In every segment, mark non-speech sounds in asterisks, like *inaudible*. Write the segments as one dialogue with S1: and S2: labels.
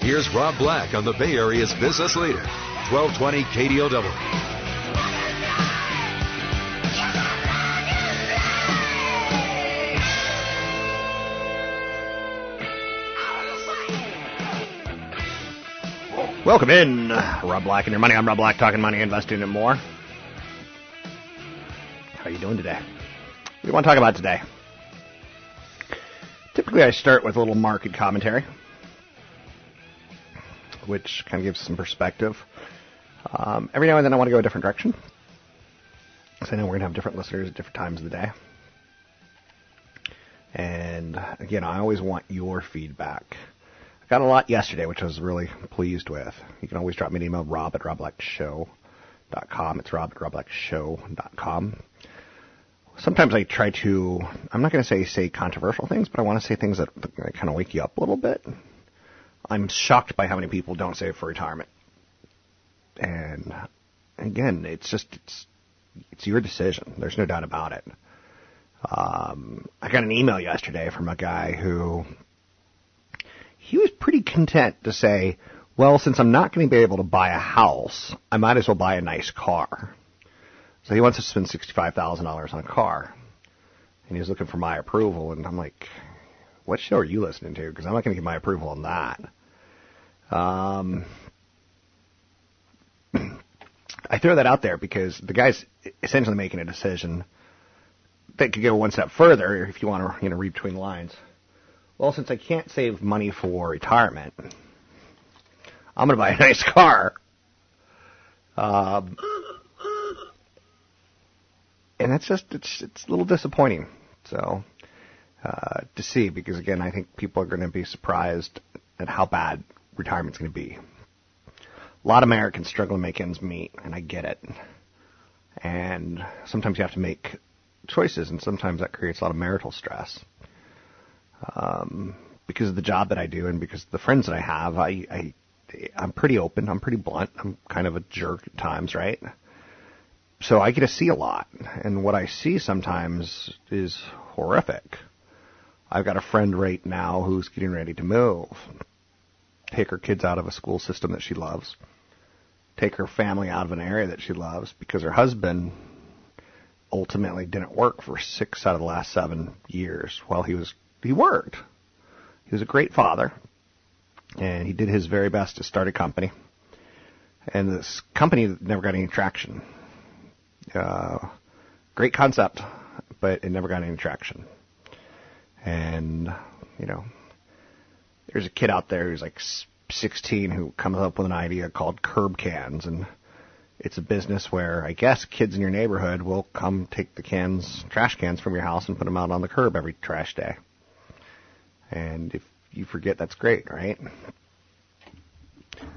S1: Here's Rob Black on the Bay Area's business leader, 1220 KDOW.
S2: Welcome in, Rob Black and your money. I'm Rob Black, talking money, investing, and more. How are you doing today? What do you want to talk about today? Typically, I start with a little market commentary, which kind of gives some perspective. Um, every now and then, I want to go a different direction, because I know we're going to have different listeners at different times of the day. And again, I always want your feedback. I got a lot yesterday, which I was really pleased with. You can always drop me an email, rob at robblackshow.com. It's rob at robblackshow.com. Sometimes I try to, I'm not going to say say controversial things, but I want to say things that kind of wake you up a little bit. I'm shocked by how many people don't save for retirement. And again, it's just, it's, it's your decision. There's no doubt about it. Um, I got an email yesterday from a guy who he was pretty content to say, well, since I'm not going to be able to buy a house, I might as well buy a nice car. So he wants to spend $65,000 on a car. And he's looking for my approval. And I'm like, what show are you listening to? Because I'm not going to give my approval on that. Um, *clears throat* I throw that out there because the guy's essentially making a decision that could go one step further if you want to, you know, read between the lines well, since I can't save money for retirement, I'm going to buy a *laughs* nice car. Um, and that's just it's it's a little disappointing. So uh, to see because again, I think people are going to be surprised at how bad retirement's going to be. A lot of Americans struggle to make ends meet, and I get it. And sometimes you have to make choices, and sometimes that creates a lot of marital stress um, because of the job that I do and because of the friends that I have, I, I I'm pretty open. I'm pretty blunt. I'm kind of a jerk at times, right? So I get to see a lot, and what I see sometimes is horrific. I've got a friend right now who's getting ready to move, take her kids out of a school system that she loves, take her family out of an area that she loves because her husband ultimately didn't work for six out of the last seven years while he was he worked. He was a great father, and he did his very best to start a company. And this company never got any traction. Uh, great concept, but it never got any traction. And you know, there's a kid out there who's like 16 who comes up with an idea called curb cans and it's a business where I guess kids in your neighborhood will come take the cans, trash cans from your house and put them out on the curb every trash day. And if you forget, that's great, right?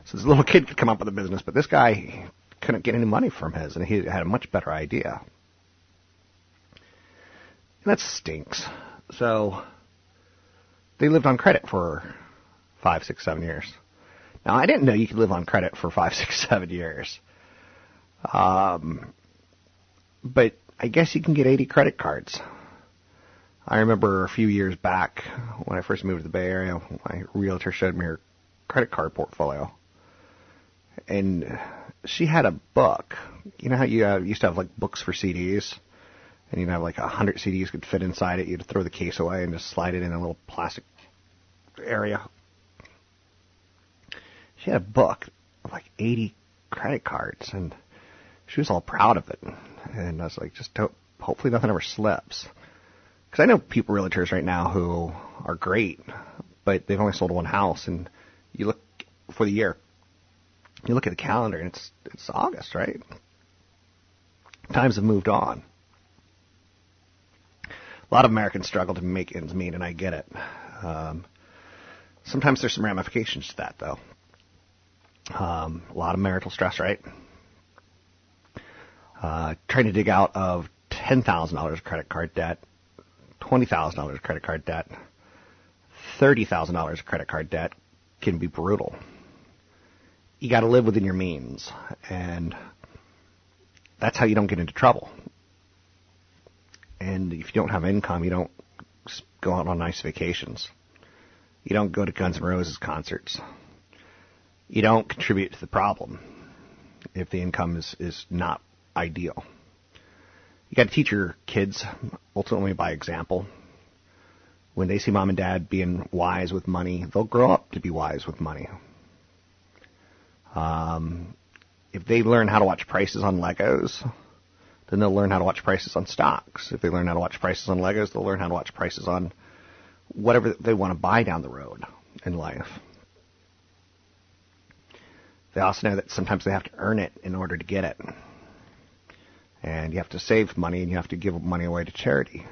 S2: So this *laughs* little kid could come up with a business, but this guy couldn't get any money from his, and he had a much better idea. And that stinks. So they lived on credit for five, six, seven years. Now I didn't know you could live on credit for five, *laughs* six, seven years. Um, but I guess you can get 80 credit cards. I remember a few years back when I first moved to the Bay Area, my realtor showed me her credit card portfolio. And she had a book. You know how you uh, used to have like books for CDs? And you'd have like a hundred CDs could fit inside it. You'd throw the case away and just slide it in a little plastic area. She had a book of like 80 credit cards and she was all proud of it. And I was like, just don't, hopefully nothing ever slips. Because I know people realtors right now who are great, but they've only sold one house, and you look for the year, you look at the calendar, and it's it's August, right? Times have moved on. A lot of Americans struggle to make ends meet, and I get it. Um, sometimes there's some ramifications to that, though. Um, a lot of marital stress, right? Uh, trying to dig out of $10,000 credit card debt $20,000 credit card debt, $30,000 credit card debt can be brutal. You got to live within your means, and that's how you don't get into trouble. And if you don't have income, you don't go out on nice vacations. You don't go to Guns N' Roses concerts. You don't contribute to the problem if the income is, is not ideal you got to teach your kids ultimately by example. When they see mom and dad being wise with money, they'll grow up to be wise with money. Um, if they learn how to watch prices on Legos, then they'll learn how to watch prices on stocks. If they learn how to watch prices on Legos, they'll learn how to watch prices on whatever they want to buy down the road in life. They also know that sometimes they have to earn it in order to get it and you have to save money and you have to give money away to charity.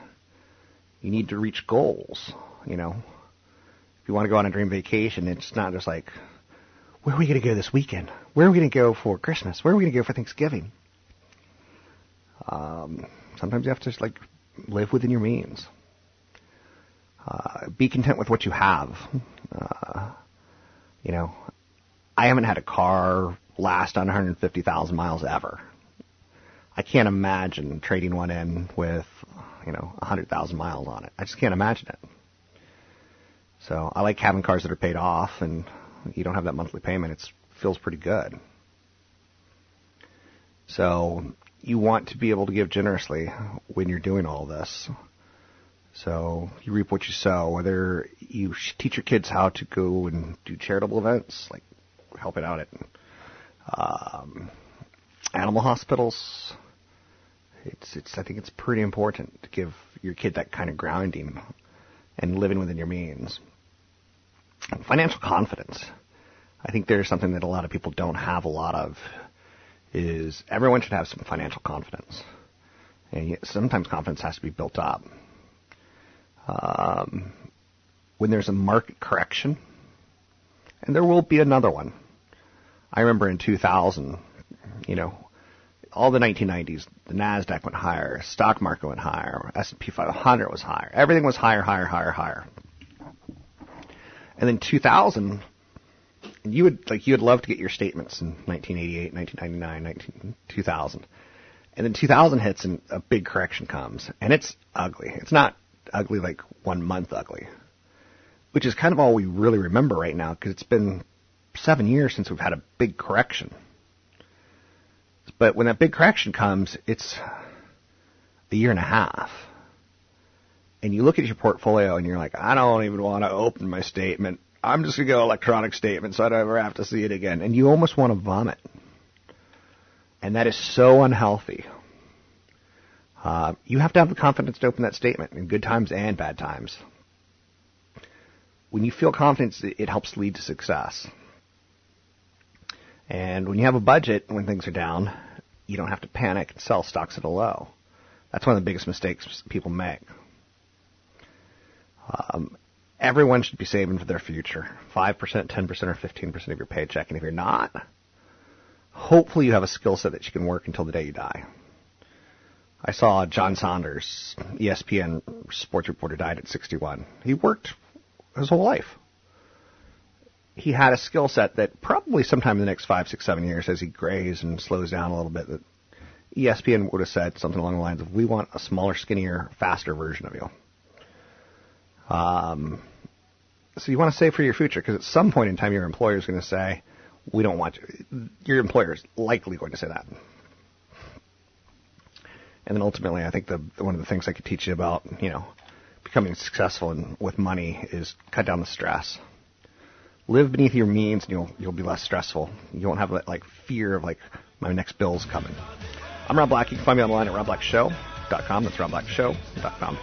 S2: You need to reach goals, you know. If you want to go on a dream vacation, it's not just like, where are we going to go this weekend? Where are we going to go for Christmas? Where are we going to go for Thanksgiving? Um, sometimes you have to just like live within your means. Uh, be content with what you have. Uh, you know, I haven't had a car last on 150,000 miles ever. I can't imagine trading one in with, you know, 100,000 miles on it. I just can't imagine it. So I like having cars that are paid off and you don't have that monthly payment. It feels pretty good. So you want to be able to give generously when you're doing all this. So you reap what you sow. Whether you teach your kids how to go and do charitable events, like helping out at um, animal hospitals, it's it's I think it's pretty important to give your kid that kind of grounding and living within your means. Financial confidence. I think there's something that a lot of people don't have a lot of is everyone should have some financial confidence. And sometimes confidence has to be built up. Um, when there's a market correction, and there will be another one. I remember in 2000, you know, all the 1990s, the Nasdaq went higher, stock market went higher, S&P 500 was higher, everything was higher, higher, higher, higher. And then 2000, you would like you would love to get your statements in 1988, 1999, 19, 2000, and then 2000 hits and a big correction comes, and it's ugly. It's not ugly like one month ugly, which is kind of all we really remember right now because it's been seven years since we've had a big correction. But when that big correction comes, it's a year and a half. And you look at your portfolio and you're like, I don't even want to open my statement. I'm just to go electronic statement so I don't ever have to see it again. And you almost want to vomit. And that is so unhealthy. Uh, you have to have the confidence to open that statement in good times and bad times. When you feel confidence, it helps lead to success. And when you have a budget, when things are down, you don't have to panic and sell stocks at a low. That's one of the biggest mistakes people make. Um, everyone should be saving for their future. 5%, 10%, or 15% of your paycheck. And if you're not, hopefully you have a skill set that you can work until the day you die. I saw John Saunders, ESPN sports reporter, died at 61. He worked his whole life he had a skill set that probably sometime in the next five, six, seven years, as he grays and slows down a little bit, that ESPN would have said something along the lines of, "We want a smaller, skinnier, faster version of you." Um, so you want to save for your future because at some point in time your employer is going to say, "We don't want you." Your employer is likely going to say that. And then ultimately, I think the one of the things I could teach you about, you know, becoming successful in, with money is cut down the stress. Live beneath your means, and you'll you'll be less stressful. You won't have like fear of like my next bill's coming. I'm Rob Black. You can find me online at robblackshow.com. That's robblackshow.com.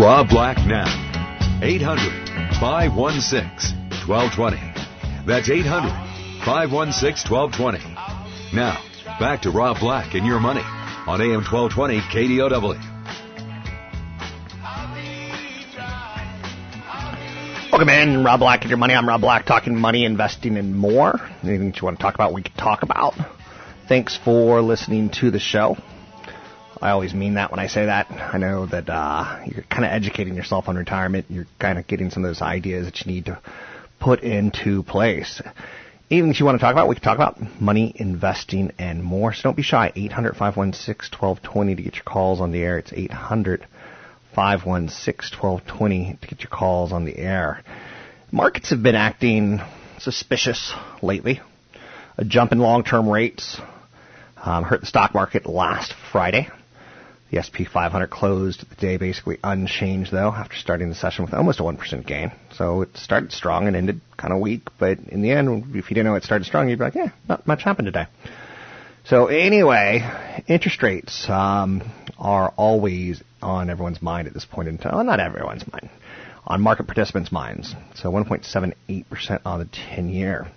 S1: Rob Black now. 800 516 1220. That's 800 516 1220. Now, back to Rob Black and your money on AM 1220 KDOW.
S2: Welcome in, Rob Black and your money. I'm Rob Black, talking money, investing, and more. Anything that you want to talk about, we can talk about. Thanks for listening to the show. I always mean that when I say that. I know that uh, you're kind of educating yourself on retirement. You're kind of getting some of those ideas that you need to put into place. Anything you want to talk about, we can talk about money, investing, and more. So don't be shy. 800 516 1220 to get your calls on the air. It's 800 516 1220 to get your calls on the air. Markets have been acting suspicious lately. A jump in long term rates um, hurt the stock market last Friday. The SP 500 closed the day basically unchanged though after starting the session with almost a 1% gain. So it started strong and ended kind of weak, but in the end, if you didn't know it started strong, you'd be like, yeah, not much happened today. So anyway, interest rates um, are always on everyone's mind at this point in time. Well, not everyone's mind, on market participants' minds. So 1.78% on the 10-year.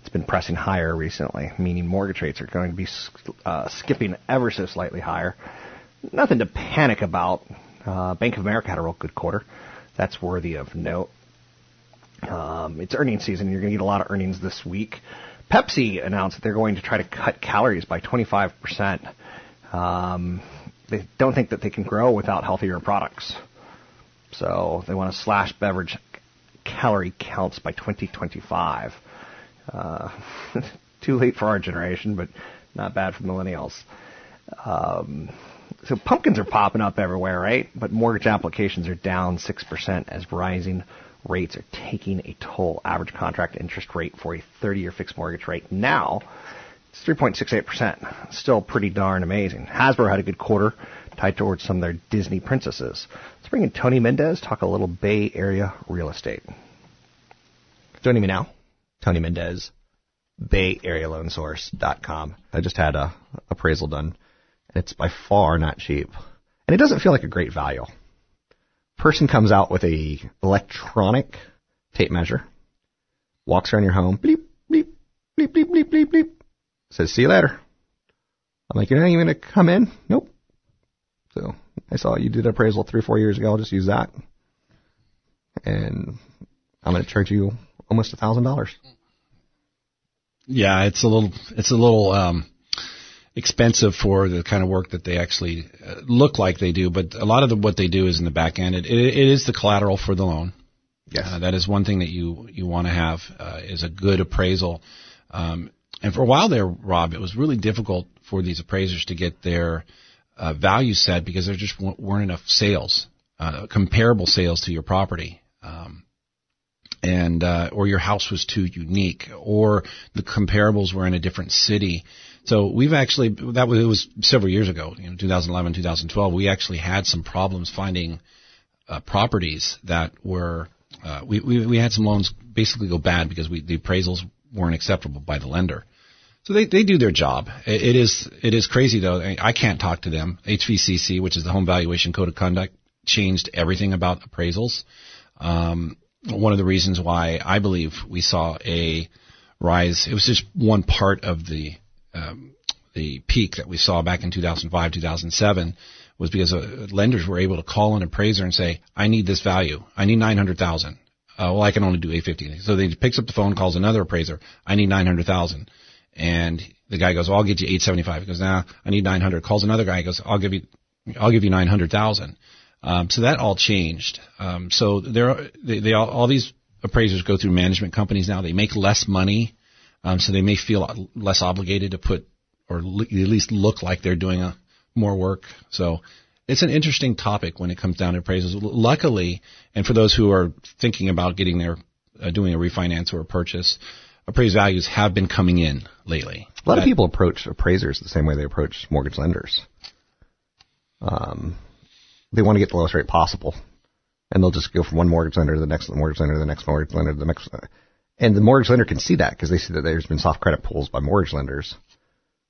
S2: It's been pressing higher recently, meaning mortgage rates are going to be uh, skipping ever so slightly higher nothing to panic about. Uh, Bank of America had a real good quarter. That's worthy of note. Um, it's earnings season. You're going to get a lot of earnings this week. Pepsi announced that they're going to try to cut calories by 25%. Um, they don't think that they can grow without healthier products. So they want to slash beverage calorie counts by 2025. Uh, *laughs* too late for our generation, but not bad for millennials. Um, so pumpkins are popping up everywhere, right? But mortgage applications are down 6% as rising rates are taking a toll. Average contract interest rate for a 30-year fixed mortgage rate now it's 3.68%. Still pretty darn amazing. Hasbro had a good quarter tied towards some of their Disney princesses. Let's bring in Tony Mendez, talk a little Bay Area real estate. Joining me now, Tony Mendez, BayAreaLoanSource.com. I just had a appraisal done it's by far not cheap. And it doesn't feel like a great value. Person comes out with a electronic tape measure, walks around your home, bleep, bleep, bleep, bleep, bleep, bleep, bleep, says, see you later. I'm like, you're not even going to come in? Nope. So I saw you did an appraisal three, four years ago. I'll just use that. And I'm going to charge you almost a thousand dollars.
S3: Yeah, it's a little, it's a little, um, expensive for the kind of work that they actually uh, look like they do, but a lot of the, what they do is in the back end. It, it, it is the collateral for the loan.
S2: Yes.
S3: Uh, that is one thing that you, you want to have, uh, is a good appraisal. Um, and for a while there, Rob, it was really difficult for these appraisers to get their, uh, value set because there just weren't enough sales, uh, comparable sales to your property. Um, and, uh, or your house was too unique or the comparables were in a different city so we've actually that was, it was several years ago, know, 2011, 2012. We actually had some problems finding uh, properties that were uh, we, we we had some loans basically go bad because we the appraisals weren't acceptable by the lender. So they, they do their job. It, it is it is crazy though. I can't talk to them. HVCC, which is the Home Valuation Code of Conduct, changed everything about appraisals. Um, one of the reasons why I believe we saw a rise. It was just one part of the um, the peak that we saw back in 2005, 2007 was because uh, lenders were able to call an appraiser and say, I need this value. I need 900,000. Uh, well, I can only do 850. So they picks up the phone, calls another appraiser. I need 900,000. And the guy goes, well, I'll get you 875. He goes, nah, I need 900. Calls another guy. He goes, I'll give you, I'll give you 900,000. Um, so that all changed. Um, so there, are, they, they all, all these appraisers go through management companies now. They make less money, um, so they may feel less obligated to put or at least look like they're doing a, more work. So it's an interesting topic when it comes down to appraisals. Luckily, and for those who are thinking about getting their uh, doing a refinance or a purchase, appraised values have been coming in lately.
S2: A lot that, of people approach appraisers the same way they approach mortgage lenders. Um, they want to get the lowest rate possible, and they'll just go from one mortgage lender to the next mortgage lender, to the next mortgage lender, to the next. And the mortgage lender can see that because they see that there's been soft credit pulls by mortgage lenders.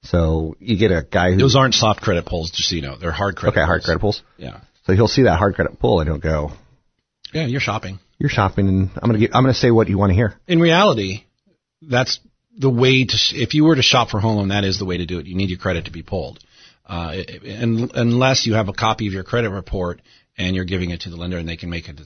S2: So you get a guy who
S3: those aren't soft credit pulls, just so you know, they're hard credit.
S2: Okay,
S3: pulls.
S2: hard credit pulls.
S3: Yeah.
S2: So he'll see that hard credit pull and he'll go,
S3: "Yeah, you're shopping.
S2: You're shopping, and I'm gonna get, I'm gonna say what you want to hear."
S3: In reality, that's the way to. If you were to shop for home loan, that is the way to do it. You need your credit to be pulled, uh, and, unless you have a copy of your credit report and you're giving it to the lender, and they can make an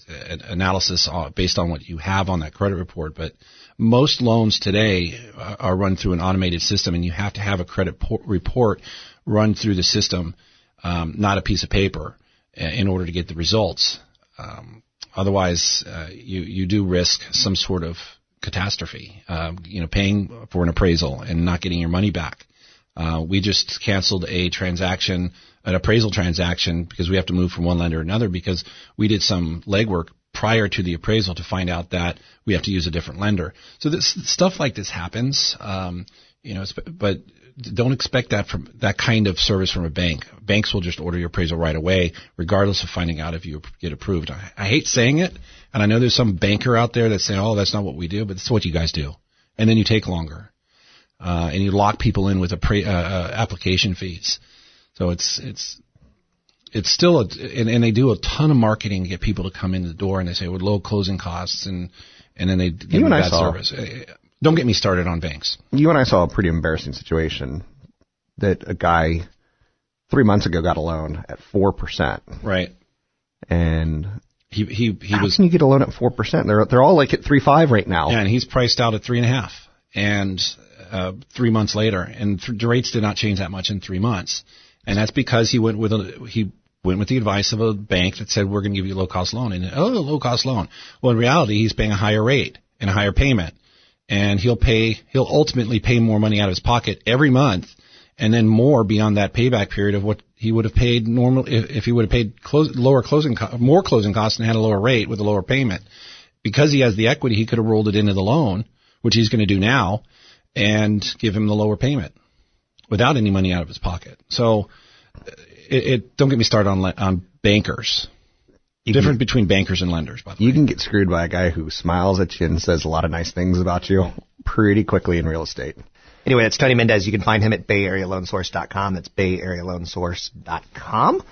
S3: analysis based on what you have on that credit report, but most loans today uh, are run through an automated system, and you have to have a credit report run through the system, um, not a piece of paper, in order to get the results. Um, otherwise, uh, you you do risk some sort of catastrophe. Um, you know, paying for an appraisal and not getting your money back. Uh, we just canceled a transaction, an appraisal transaction, because we have to move from one lender to another because we did some legwork prior to the appraisal to find out that we have to use a different lender. So this stuff like this happens, um, you know, but don't expect that from that kind of service from a bank. Banks will just order your appraisal right away, regardless of finding out if you get approved. I, I hate saying it, and I know there's some banker out there that's saying, "Oh, that's not what we do," but it's what you guys do. And then you take longer, uh, and you lock people in with a uh, uh, application fees. So it's it's it's still a, and, and they do a ton of marketing to get people to come in the door and they say with low closing costs and and then they give you them bad saw, service. Eh, don't get me started on banks.
S2: You and I saw a pretty embarrassing situation that a guy three months ago got a loan at four percent.
S3: Right.
S2: And
S3: he he he
S2: how
S3: was.
S2: can you get a loan at four percent? They're they're all like at three five right now.
S3: Yeah, and he's priced out at three and a half. And uh, three months later, and th- the rates did not change that much in three months, and that's because he went with a he went with the advice of a bank that said we're going to give you a low cost loan. And oh low cost loan. Well in reality he's paying a higher rate and a higher payment. And he'll pay he'll ultimately pay more money out of his pocket every month and then more beyond that payback period of what he would have paid normal if, if he would have paid close, lower closing co- more closing costs and had a lower rate with a lower payment. Because he has the equity he could have rolled it into the loan which he's going to do now and give him the lower payment without any money out of his pocket so it, it, don't get me started on on bankers. You Different can, between bankers and lenders, by the
S2: you
S3: way.
S2: You can get screwed by a guy who smiles at you and says a lot of nice things about you pretty quickly in real estate. Anyway, that's Tony Mendez. You can find him at BayAreaLoanSource.com. That's BayAreaLoanSource.com.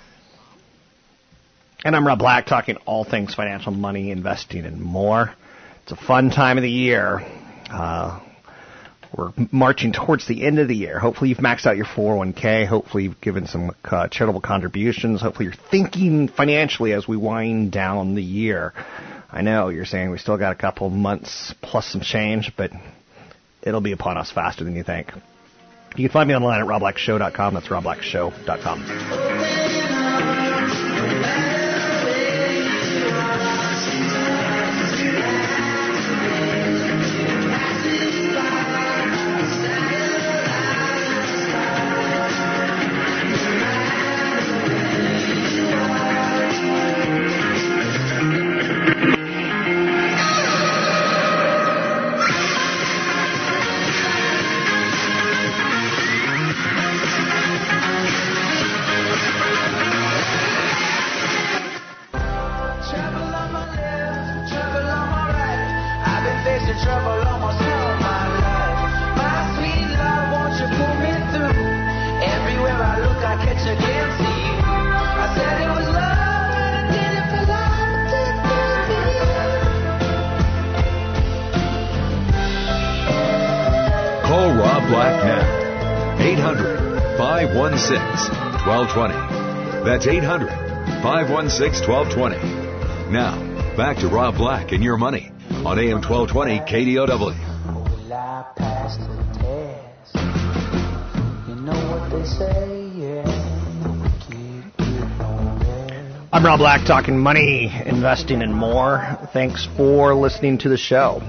S2: And I'm Rob Black, talking all things financial, money, investing, and more. It's a fun time of the year. Uh, we're marching towards the end of the year. Hopefully, you've maxed out your 401k. Hopefully, you've given some uh, charitable contributions. Hopefully, you're thinking financially as we wind down the year. I know you're saying we still got a couple months plus some change, but it'll be upon us faster than you think. You can find me online at robblackshow.com. That's robblackshow.com.
S1: 1220. That's 800 516 1220. Now, back to Rob Black and your money on AM 1220 KDOW.
S4: I pass the test? You know what they say, yeah. No kid, kid, no rest.
S2: I'm Rob Black, talking money, investing, and more. Thanks for listening to the show.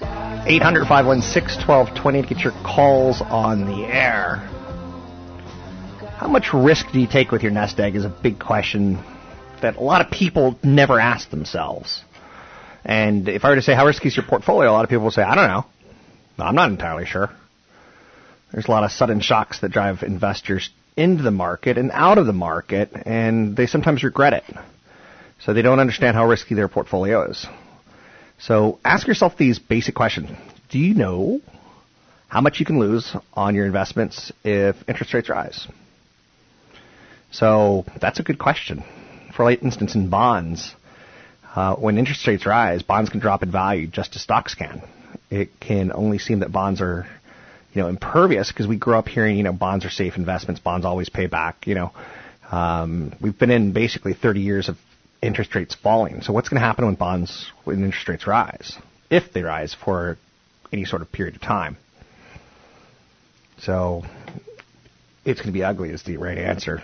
S2: 800 516 1220 to get your calls on the air. How much risk do you take with your nest egg is a big question that a lot of people never ask themselves. And if I were to say, how risky is your portfolio? A lot of people will say, I don't know. I'm not entirely sure. There's a lot of sudden shocks that drive investors into the market and out of the market, and they sometimes regret it. So they don't understand how risky their portfolio is. So ask yourself these basic questions. Do you know how much you can lose on your investments if interest rates rise? So that's a good question. For instance, in bonds, uh, when interest rates rise, bonds can drop in value just as stocks can. It can only seem that bonds are, you know, impervious because we grew up hearing, you know, bonds are safe investments, bonds always pay back. You know, um, we've been in basically 30 years of interest rates falling. So what's going to happen when bonds, when interest rates rise, if they rise for any sort of period of time? So it's going to be ugly is the right answer.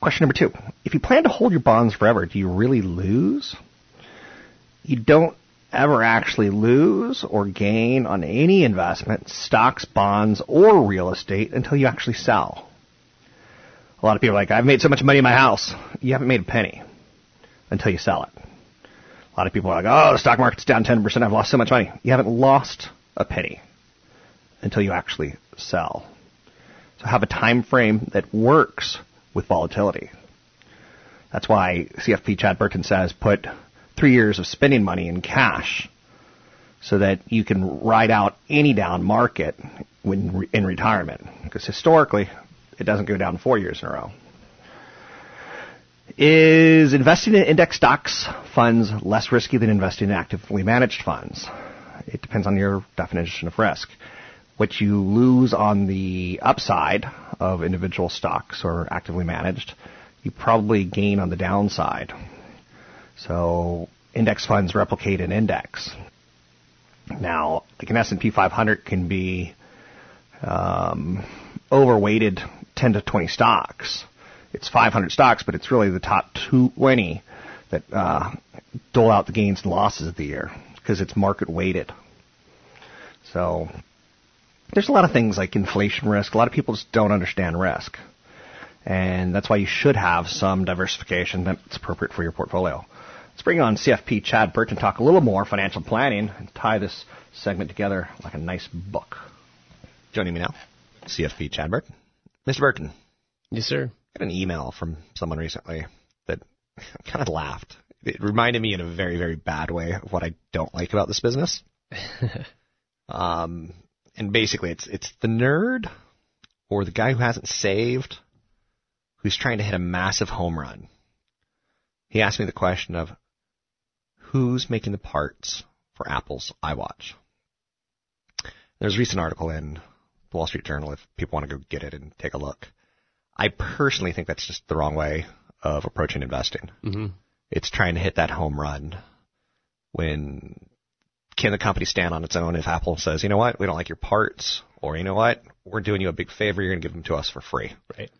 S2: Question number two. If you plan to hold your bonds forever, do you really lose? You don't ever actually lose or gain on any investment, stocks, bonds, or real estate until you actually sell. A lot of people are like, I've made so much money in my house. You haven't made a penny until you sell it. A lot of people are like, oh, the stock market's down 10%. I've lost so much money. You haven't lost a penny until you actually sell. So have a time frame that works with volatility. That's why CFP Chad Burton says put three years of spending money in cash so that you can ride out any down market when in retirement. Because historically, it doesn't go down four years in a row. Is investing in index stocks funds less risky than investing in actively managed funds? It depends on your definition of risk. What you lose on the upside of individual stocks or actively managed, you probably gain on the downside. So index funds replicate an index. Now, like an S&P 500 can be um, overweighted 10 to 20 stocks. It's 500 stocks, but it's really the top 20 that uh, dole out the gains and losses of the year because it's market weighted. So there's a lot of things like inflation risk. A lot of people just don't understand risk. And that's why you should have some diversification that's appropriate for your portfolio. Let's bring on CFP Chad Burton, to talk a little more financial planning, and tie this segment together like a nice book. Joining me now, CFP Chad Burton. Mr. Burton.
S5: Yes, sir.
S2: I got an email from someone recently that kind of laughed. It reminded me in a very, very bad way of what I don't like about this business. *laughs* um, and basically, it's it's the nerd or the guy who hasn't saved who's trying to hit a massive home run. He asked me the question of who's making the parts for Apple's iWatch. There's a recent article in the Wall Street Journal if people want to go get it and take a look. I personally think that's just the wrong way of approaching investing.
S5: Mm-hmm.
S2: It's trying to hit that home run when can the company stand on its own if Apple says, you know what, we don't like your parts, or you know what, we're doing you a big favor, you're going to give them to us for free.
S5: Right.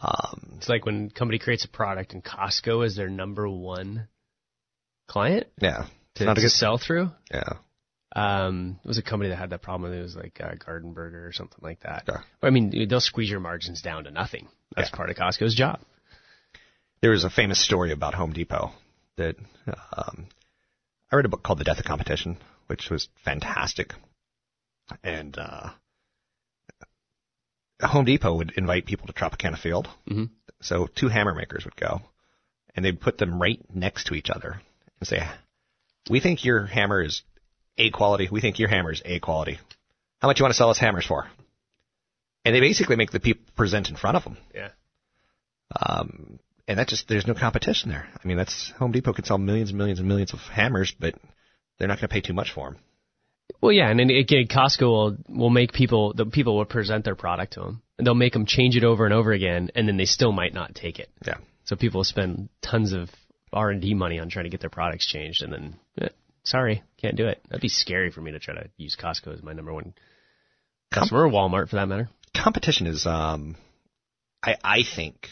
S2: Um,
S5: It's like when a company creates a product and Costco is their number one client
S2: yeah, it's
S5: to,
S2: not a good.
S5: sell through.
S2: Yeah,
S5: Um, it was a company that had that problem. It was like uh, Gardenburger or something like that.
S2: Yeah.
S5: But, I mean, they'll squeeze your margins down to nothing. That's
S2: Yeah.
S5: part of Costco's job.
S2: there was a famous story about Home Depot that um, I read a book called The Death of Competition, which was fantastic, and uh, Home Depot would invite people to Tropicana Field.
S5: Mhm.
S2: So two hammer makers would go, and they'd put them right next to each other and say, "We think your hammer is A quality. We think your hammer is A quality. How much you want to sell us hammers for?" And they basically make the people present in front of them.
S5: Yeah.
S2: Um, and that just there's no competition there. I mean, that's Home Depot can sell millions and millions and millions of hammers, but they're not going to pay too much for them.
S5: Well, yeah, and then again, Costco will will make people the people will present their product to them. and they'll make them change it over and over again, and then they still might not take it.
S2: Yeah.
S5: So people will spend tons of R and D money on trying to get their products changed, and then eh, sorry, can't do it. That'd be scary for me to try to use Costco as my number one customer, or Walmart for that matter.
S2: Competition is, um, I, I think,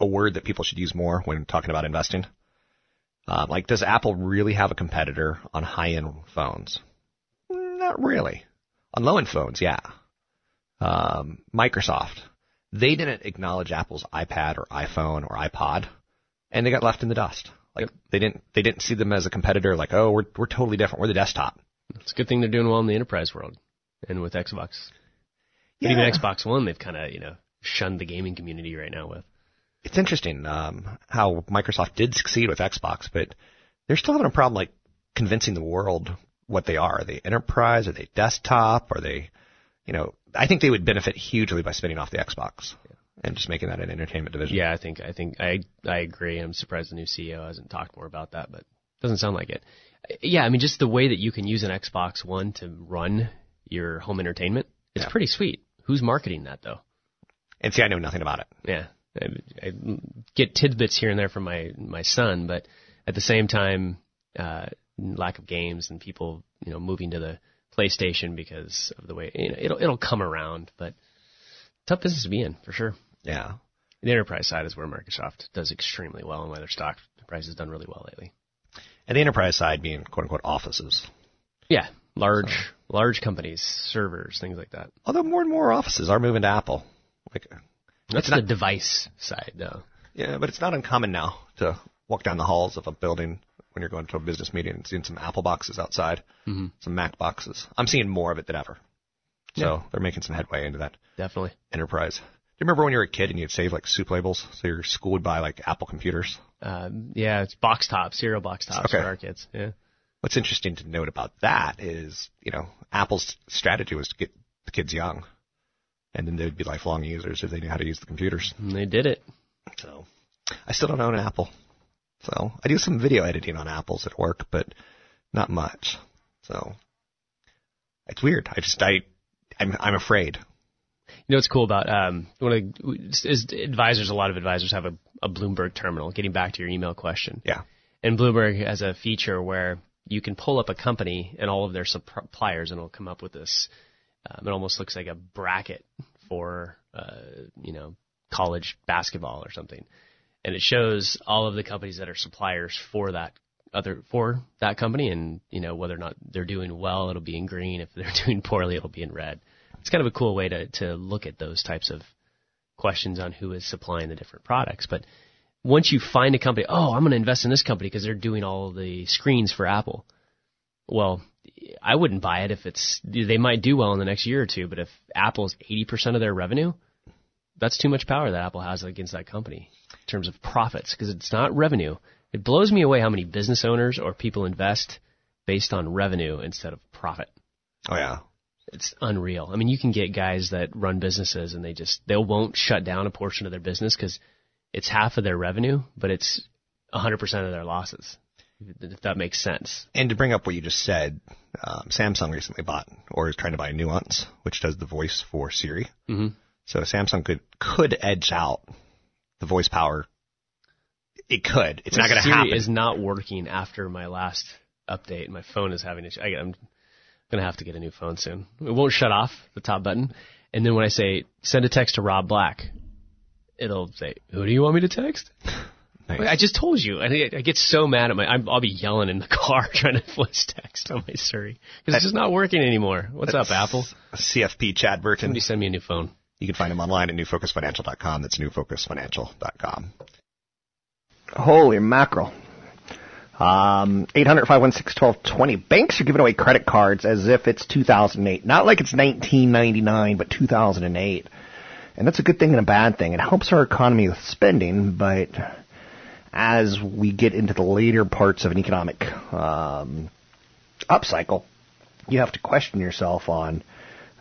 S2: a word that people should use more when talking about investing. Uh, like, does Apple really have a competitor on high-end phones? Not really. On low-end phones, yeah. Um, Microsoft, they didn't acknowledge Apple's iPad or iPhone or iPod, and they got left in the dust. Like
S5: Yep.
S2: they didn't they didn't see them as a competitor. Like, oh, we're we're totally different. We're the desktop.
S5: It's a good thing they're doing well in the enterprise world and with Xbox. But
S2: Yeah.
S5: even Xbox One, they've kind of you know shunned the gaming community right now with.
S2: It's interesting um, how Microsoft did succeed with Xbox, but they're still having a problem like convincing the world what they are. Are they enterprise? Are they desktop? Are they, you know, I think they would benefit hugely by spinning off the Xbox and just making that an entertainment division.
S5: Yeah, I think I think I I agree. I'm surprised the new CEO hasn't talked more about that, but doesn't sound like it. Yeah, I mean, just the way that you can use an Xbox One to run your home entertainment, it's
S2: Yeah.
S5: pretty sweet. Who's marketing that though?
S2: And see, I know nothing about it.
S5: Yeah, I, I get tidbits here and there from my my son, but at the same time, uh, lack of games and people, you know, moving to the PlayStation because of the way you know, it'll it'll come around, but tough business to be in for sure.
S2: Yeah.
S5: The enterprise side is where Microsoft does extremely well, and why their stock price has done really well lately.
S2: And the enterprise side being quote unquote offices.
S5: Yeah, large large companies, servers, things like that.
S2: Although more and more offices are moving to Apple. Like,
S5: That's
S2: not-
S5: the device side, though.
S2: yeah, but it's not uncommon now to walk down the halls of a building when you're going to a business meeting and seeing some Apple boxes outside,
S5: Mhm.
S2: some Mac boxes. I'm seeing more of it than ever. So they're making some headway into that
S5: Definitely.
S2: enterprise. Do you remember when you were a kid and you'd save like soup labels? So your school would buy like Apple computers.
S5: Um, yeah, it's box top, cereal box tops
S2: Okay.
S5: for our kids. Yeah.
S2: What's interesting to note about that is, you know, Apple's strategy was to get the kids young, and then they'd be lifelong users if they knew how to use the computers.
S5: And they did it.
S2: So I still don't own an Apple. So I do some video editing on Apples at work, but not much. So it's weird. I just I I'm I'm afraid.
S5: You know what's cool about um, one of the, is advisors? A lot of advisors have a, a Bloomberg terminal. Getting back to your email question,
S2: Yeah.
S5: and Bloomberg has a feature where you can pull up a company and all of their suppliers, and it'll come up with this. Um, it almost looks like a bracket for uh, you know college basketball or something, and it shows all of the companies that are suppliers for that other for that company, and you know whether or not they're doing well, it'll be in green. If they're *laughs* doing poorly, it'll be in red. It's kind of a cool way to to look at those types of questions on who is supplying the different products, but once you find a company, oh, I'm going to invest in this company because they're doing all the screens for Apple. Well, I wouldn't buy it if it's they might do well in the next year or two, but if Apple's 80% of their revenue, that's too much power that Apple has against that company in terms of profits because it's not revenue. It blows me away how many business owners or people invest based on revenue instead of profit.
S2: Oh yeah.
S5: It's unreal. I mean, you can get guys that run businesses and they just they won't shut down a portion of their business because it's half of their revenue, but it's 100% of their losses. If that makes sense.
S2: And to bring up what you just said, um, Samsung recently bought or is trying to buy Nuance, which does the voice for Siri.
S5: Mhm.
S2: So Samsung could could edge out the voice power. It could. It's not going to
S5: Siri
S2: happen.
S5: is not working after my last update. My phone is having issues. I'm going to have to get a new phone soon. It won't shut off the top button, and then when I say send a text to Rob Black, it'll say, "Who do you want me to text?" *laughs*
S2: Nice.
S5: I just told you, and I, I get so mad at my. I'm, I'll be yelling in the *laughs* car trying to voice text on my Siri because it's just not working anymore. What's up, Apple?
S2: CFP Chad Burton.
S5: Somebody send me a new phone.
S2: You can find him online at newfocusfinancial.com. That's newfocusfinancial.com.
S6: Holy mackerel. Um, 800-516-1220. Banks are giving away credit cards as if it's 2008. Not like it's 1999, but 2008. And that's a good thing and a bad thing. It helps our economy with spending, but as we get into the later parts of an economic um, upcycle, you have to question yourself on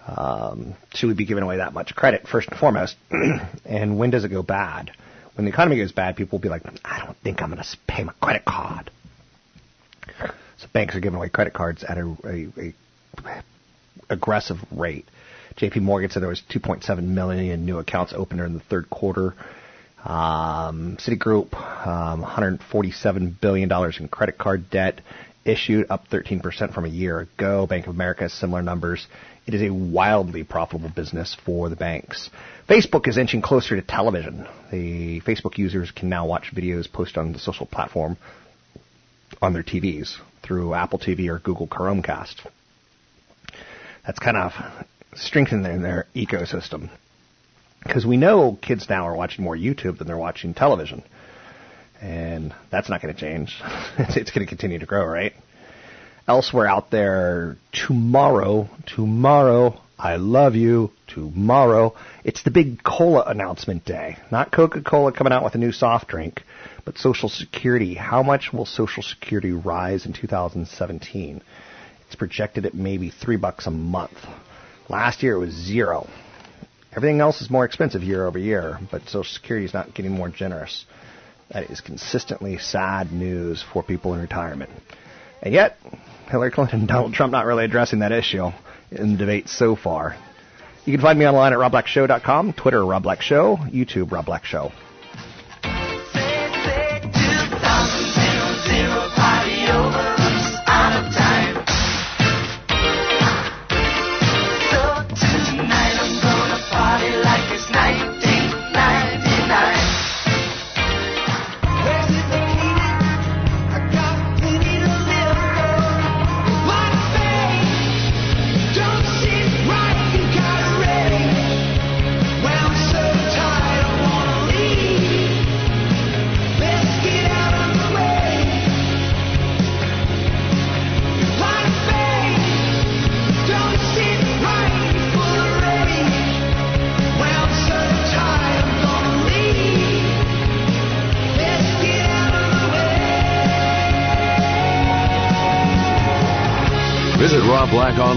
S6: um, should we be giving away that much credit, first and foremost, *clears throat* and when does it go bad? When the economy goes bad, people will be like, I don't think I'm going to pay my credit card. So banks are giving away credit cards at a, a, a aggressive rate.
S2: JP Morgan said there was 2.7 million new accounts opened in the third quarter. Um, Citigroup, um, 147 billion dollars in credit card debt issued, up 13% from a year ago. Bank of America similar numbers. It is a wildly profitable business for the banks. Facebook is inching closer to television. The Facebook users can now watch videos posted on the social platform on their TVs through Apple TV or Google Chromecast. That's kind of strengthening their ecosystem. Because we know kids now are watching more YouTube than they're watching television. And that's not going to change. *laughs* it's, it's going to continue to grow, right? Elsewhere out there, tomorrow, tomorrow, I love you, tomorrow, it's the big cola announcement day. Not Coca Cola coming out with a new soft drink, but Social Security. How much will Social Security rise in 2017? It's projected at maybe three bucks a month. Last year it was zero. Everything else is more expensive year over year, but Social Security is not getting more generous. That is consistently sad news for people in retirement. And yet, Hillary Clinton and Donald Trump not really addressing that issue in the debate so far. You can find me online at robblackshow.com, Twitter Rob Black Show, YouTube Rob Black Show.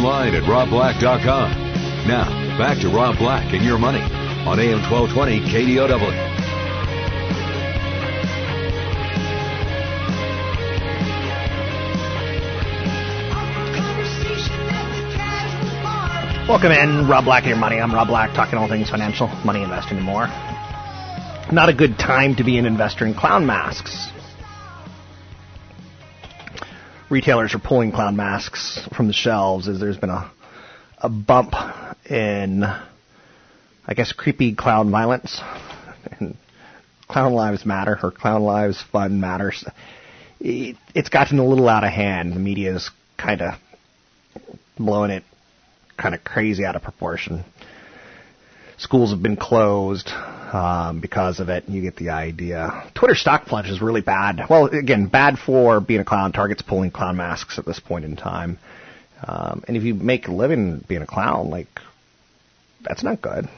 S1: Online at robblack.com. Now, back to Rob Black and your money on AM 1220 KDOW.
S2: Welcome in, Rob Black and your money. I'm Rob Black, talking all things financial, money, investing, and more. Not a good time to be an investor in clown masks. Retailers are pulling clown masks from the shelves as there's been a a bump in, I guess, creepy clown violence. And clown lives matter, or clown lives fun matters. It, it's gotten a little out of hand. The media's kind of blowing it kind of crazy out of proportion. Schools have been closed um, because of it. You get the idea. Twitter stock plunge is really bad. Well, again, bad for being a clown. Target's pulling clown masks at this point in time. Um, and if you make a living being a clown, like that's not good.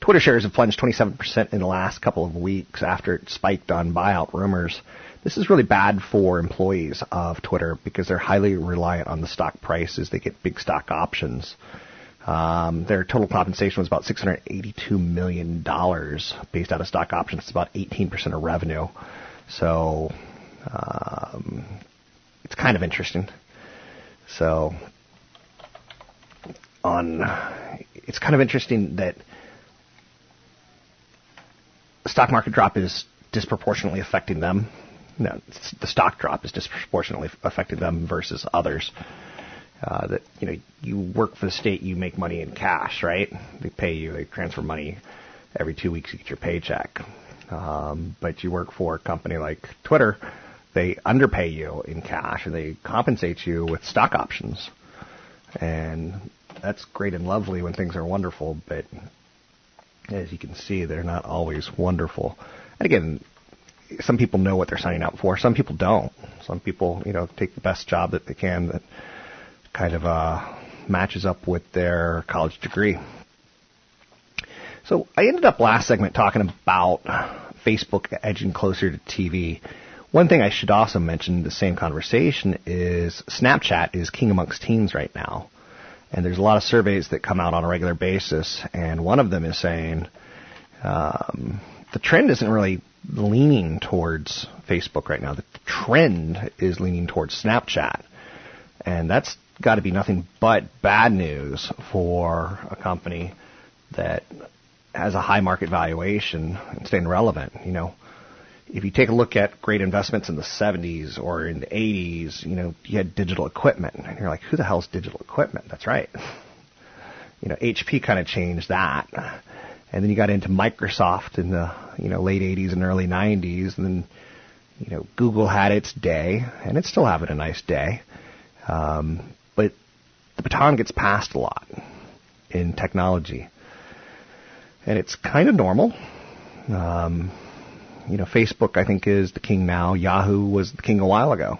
S2: Twitter shares have plunged 27% in the last couple of weeks after it spiked on buyout rumors. This is really bad for employees of Twitter because they're highly reliant on the stock price prices. They get big stock options. Um, their total compensation was about $682 million based out of stock options. It's about 18% of revenue. So um, it's kind of interesting. So on, it's kind of interesting that stock market drop is disproportionately affecting them. No, the stock drop is disproportionately affecting them versus others. Uh, that you know, you work for the state, you make money in cash, right? They pay you, they transfer money every two weeks. You get your paycheck. Um, but you work for a company like Twitter, they underpay you in cash and they compensate you with stock options. And that's great and lovely when things are wonderful, but as you can see, they're not always wonderful. And again, some people know what they're signing up for. Some people don't. Some people, you know, take the best job that they can that kind of uh, matches up with their college degree. So I ended up last segment talking about Facebook edging closer to TV. One thing I should also mention in the same conversation is Snapchat is king amongst teens right now. And there's a lot of surveys that come out on a regular basis, and one of them is saying um, the trend isn't really leaning towards Facebook right now. The trend is leaning towards Snapchat. And that's got to be nothing but bad news for a company that has a high market valuation and staying relevant. You know, if you take a look at great investments in the 70s or in the 80s, you know, you had digital equipment, and you're like, who the hell's digital equipment? That's right. *laughs* You know, HP kind of changed that, and then you got into Microsoft in the you know late 80s and early 90s, and then you know Google had its day, and it's still having a nice day. Um, but the baton gets passed a lot in technology, and it's kind of normal. Um, you know, Facebook I think is the king now. Yahoo was the king a while ago.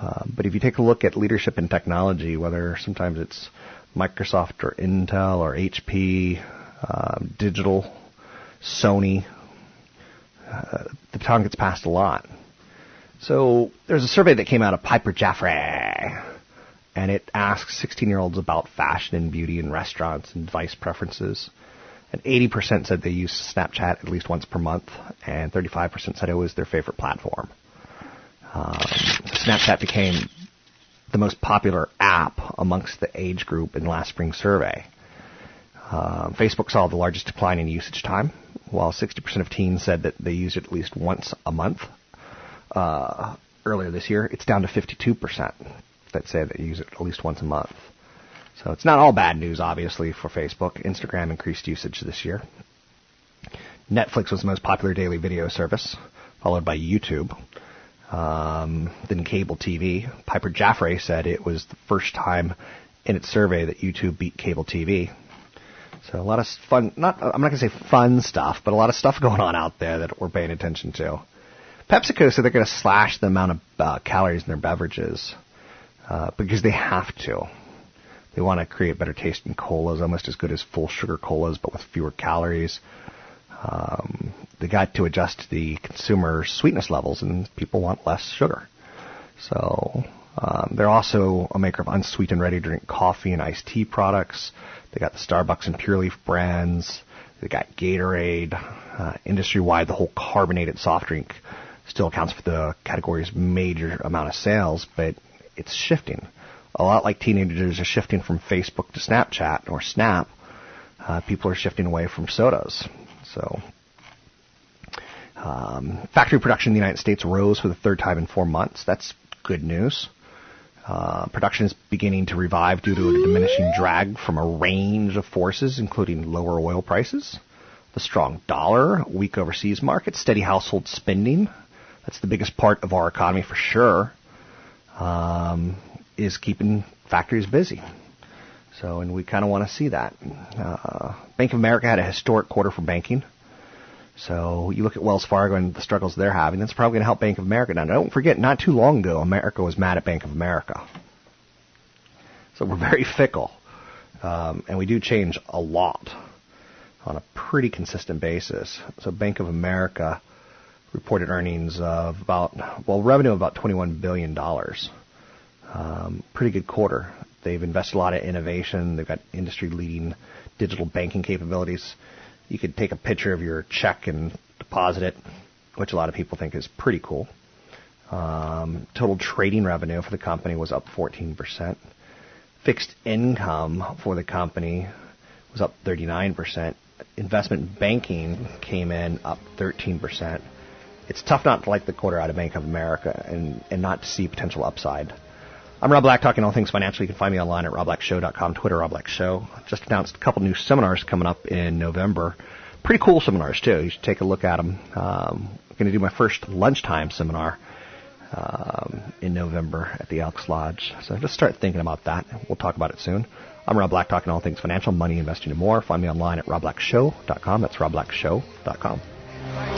S2: Uh, but if you take a look at leadership in technology, whether sometimes it's Microsoft or Intel or HP, um, Digital, Sony, uh, the baton gets passed a lot. So there's a survey that came out of Piper Jaffray, and it asks 16-year-olds about fashion and beauty and restaurants and device preferences. And 80% said they use Snapchat at least once per month, and 35% said it was their favorite platform. Um, Snapchat became the most popular app amongst the age group in last spring's survey. Uh, Facebook saw the largest decline in usage time, while 60% of teens said that they use it at least once a month. Uh, earlier this year, it's down to 52% that say they use it at least once a month. So it's not all bad news, obviously, for Facebook. Instagram increased usage this year. Netflix was the most popular daily video service, followed by YouTube. Um, then cable TV. Piper Jaffray said it was the first time in its survey that YouTube beat cable TV. So a lot of fun, not, I'm not going to say fun stuff, but a lot of stuff *laughs* going on out there that we're paying attention to. PepsiCo said they're going to slash the amount of uh, calories in their beverages uh, because they have to. They want to create better tasting colas, almost as good as full sugar colas, but with fewer calories. Um, they got to adjust the consumer sweetness levels, and people want less sugar. So um, they're also a maker of unsweetened ready-to-drink coffee and iced tea products. They got the Starbucks and Pure Leaf brands. They got Gatorade. Uh, industry-wide, the whole carbonated soft drink still accounts for the category's major amount of sales, but it's shifting a lot like teenagers are shifting from Facebook to Snapchat or Snap, uh, people are shifting away from sodas. So, um, factory production in the United States rose for the third time in four months. That's good news. Uh, production is beginning to revive due to a diminishing drag from a range of forces, including lower oil prices, the strong dollar, weak overseas markets, steady household spending. That's the biggest part of our economy for sure. Um, is keeping factories busy. So, and we kind of want to see that. Uh, Bank of America had a historic quarter for banking. So you look at Wells Fargo and the struggles they're having. That's probably going to help Bank of America. Now, don't forget, not too long ago, America was mad at Bank of America. So we're very fickle, um, and we do change a lot on a pretty consistent basis. So Bank of America reported earnings of about well revenue of about 21 billion dollars um, pretty good quarter. They've invested a lot of innovation. They've got industry leading digital banking capabilities. You could take a picture of your check and deposit it, which a lot of people think is pretty cool. Um, total trading revenue for the company was up 14%. Fixed income for the company was up 39%. Investment banking came in up 13%. It's tough not to like the quarter out of Bank of America and, and not to see potential upside. I'm Rob Black, talking all things financial. You can find me online at robblackshow.com, Twitter, Rob Black Show. Just announced a couple new seminars coming up in November. Pretty cool seminars, too. You should take a look at them. Um, I'm going to do my first lunchtime seminar um, in November at the Elks Lodge. So just start thinking about that. We'll talk about it soon. I'm Rob Black, talking all things financial, money, investing, and more. Find me online at robblackshow.com. That's robblackshow.com.